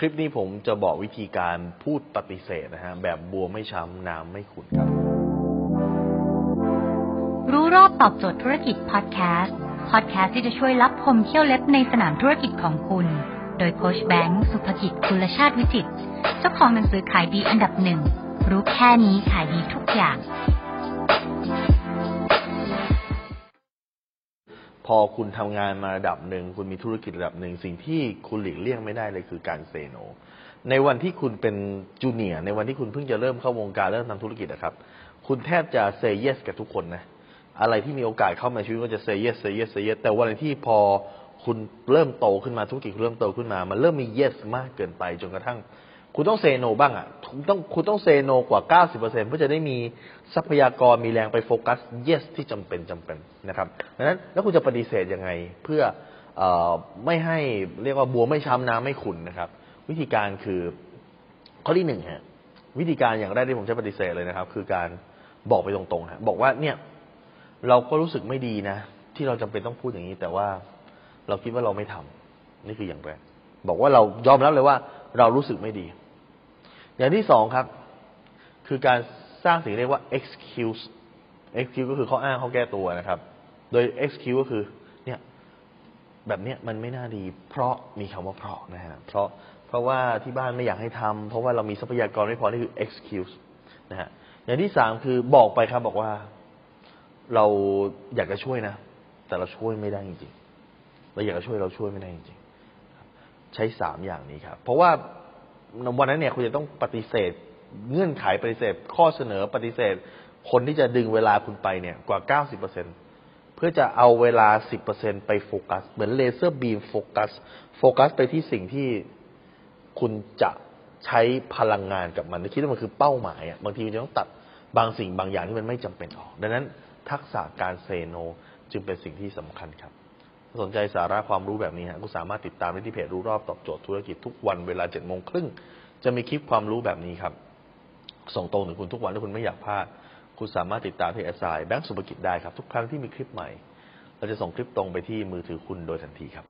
คลิปนี้ผมจะบอกวิธีการพูดปฏิเสธนะฮะ แบบบัวไม่ช้ำน้ำไม่ขุ่นครับ รู้รอบตอบโจทย์ธุรกิจพอดแคสต์พอดแคสต์ที่จะช่วยรับพมเที่ยวเล็บในสนามธุรกิจของคุณ โดยโคชแบงค์สุภกิจคุณชาติวิจิตเจ้าของหนังสือขายดีอันดับหนึ่ง รู้แค่นี้ขายดีทุกอย่าง พอคุณทำงานมาระดับหนึ่งคุณมีธุรกิจระดับหนึ่งสิ่งที่คุณหลีกเลี่ยงไม่ได้เลยคือการ say no ในวันที่คุณเป็น junior ในวันที่คุณเพิ่งจะเริ่มเข้าวงการเริ่มทำธุรกิจนะครับ คุณแทบจะ say yes กับทุกคนนะอะไรที่มีโอกาสเข้ามาชีวิตก็จะ say yes say yes say yes แต่วันที่พอคุณเริ่มโตขึ้นมาธุรกิจคุณเริ่มโตขึ้นมา มันเริ่มมี yes มากเกินไปจนกระทั่ง คุณต้อง say no บ้างอะคุณต้องคุณต้อง say no กว่า 90%เพื่อจะได้มีทรัพยากรมีแรงไปโฟกัส yes ที่จำเป็นจำเป็นนะครับดังนั้นแล้วคุณจะปฏิเสธยังไงเพื่อออไม่ให้เรียกว่าบัวไม่ช้ำน้ำไม่ขุนนะครับ วิธีการคือข้อที่หนึ่งฮะวิธีการอย่างแรกที่ผมจะปฏิเสธเลยนะครับ คือการบอกไปตรงๆฮะบอกว่าเนี่ยเราก็รู้สึกไม่ดีนะ ที่เราจำเป็นต้องพูดอย่างนี้ แต่ว่าเราคิดว่าเราไม่ทำนี่คืออย่างแรกบอกว่าเรายอมรับเลยว่าเรารู้สึกไม่ดี อย่างที่สองครับ คือการสร้างสิ่งเรียกว่า excuse excuse ก็คือข้ออ้างข้อแก้ตัวนะครับ โดย excuse ก็คือเนี่ยแบบเนี้ยมันไม่น่าดี เพราะมีคำว่าเพราะนะฮะเพราะเพราะว่าที่บ้านไม่อยากให้ทำเพราะว่าเรามีทรัพยากรไม่พอนี่คือ excuse นะฮะอย่างที่สามคือบอกไปครับบอกว่า เราอยากจะช่วยนะ แต่เราช่วยไม่ได้จริงๆเราอยากจะช่วยเราช่วยไม่ได้จริงๆใช้สามอย่างนี้ครับ เพราะว่า วันนั้นเนี่ยคุณจะต้องปฏิเสธ เงื่อนไขปฏิเสธ ข้อเสนอปฏิเสธ คนที่จะดึงเวลาคุณไปเนี่ยกว่า 90%เพื่อจะเอาเวลา 10%ไปโฟกัส เหมือน laser beam focus โฟกัสไปที่สิ่งที่คุณจะใช้พลังงานกับมันคิดว่ามันคือเป้าหมายอะบางทีมันจะต้องตัดบางสิ่งบางอย่างที่มันไม่จำเป็นออก ดังนั้นทักษะการ say no จึงเป็นสิ่งที่สำคัญครับ สนใจสาระความรู้แบบนี้ฮะก็สามารถติดตามได้ที่เพจรู้รอบตอบโจทย์ธุรกิจทุกวันเวลาเจ็ดโมงครึ่งจะมีคลิปความรู้แบบนี้ครับ ส่งตรงถึงคุณทุกวันถ้าคุณไม่อยากพลาด คุณสามารถติดตามเพจแอสไซแบงก์สุภกิจได้ครับ ทุกครั้งที่มีคลิปใหม่ เราจะส่งคลิปตรงไปที่มือถือคุณโดยทันทีครับ